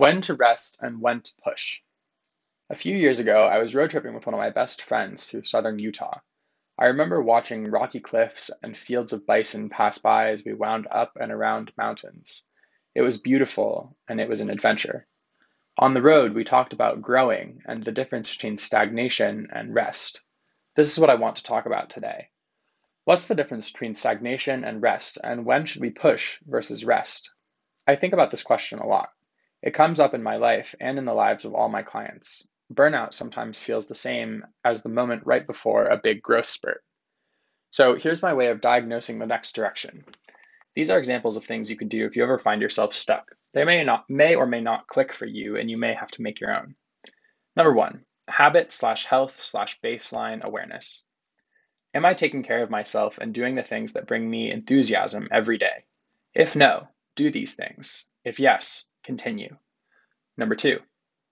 When to rest and when to push. A few years ago, I was road tripping with one of my best friends through southern Utah. I remember watching rocky cliffs and fields of bison pass by as we wound up and around mountains. It was beautiful and it was an adventure. On the road, we talked about growing and the difference between stagnation and rest. This is what I want to talk about today. What's the difference between stagnation and rest, and when should we push versus rest? I think about this question a lot. It comes up in my life and in the lives of all my clients. Burnout sometimes feels the same as the moment right before a big growth spurt. So here's my way of diagnosing the next direction. These are examples of things you can do if you ever find yourself stuck. They may not may or may not click for you and you may have to make your own. Number one, habit slash health slash baseline awareness. Am I taking care of myself and doing the things that bring me enthusiasm every day? If no, do these things. If yes, Continue. Number two,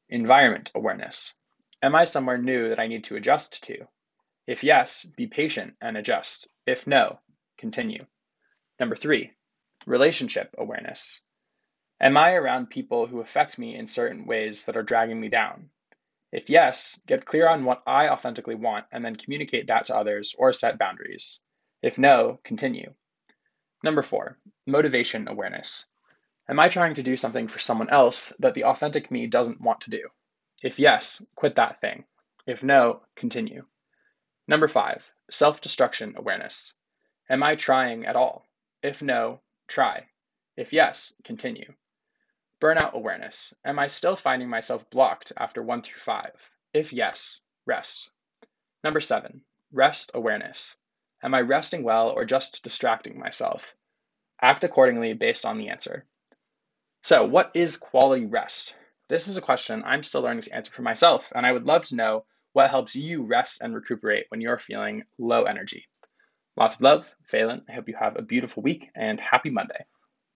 environment awareness. Am I somewhere new that I need to adjust to? If yes, be patient and adjust. If no, continue. Number three, relationship awareness. Am I around people who affect me in certain ways that are dragging me down? If yes, get clear on what I authentically want and then communicate that to others or set boundaries. If no, continue. Number four, motivation awareness. Am I trying to do something for someone else that the authentic me doesn't want to do? If yes, quit that thing. If no, continue. Number five, self destruction awareness. Am I trying at all? If no, try. If yes, continue. Burnout awareness. Am I still finding myself blocked after one through five? If yes, rest. Number seven, rest awareness. Am I resting well or just distracting myself? Act accordingly based on the answer. So, what is quality rest? This is a question I'm still learning to answer for myself, and I would love to know what helps you rest and recuperate when you're feeling low energy. Lots of love, Phelan. I hope you have a beautiful week and happy Monday.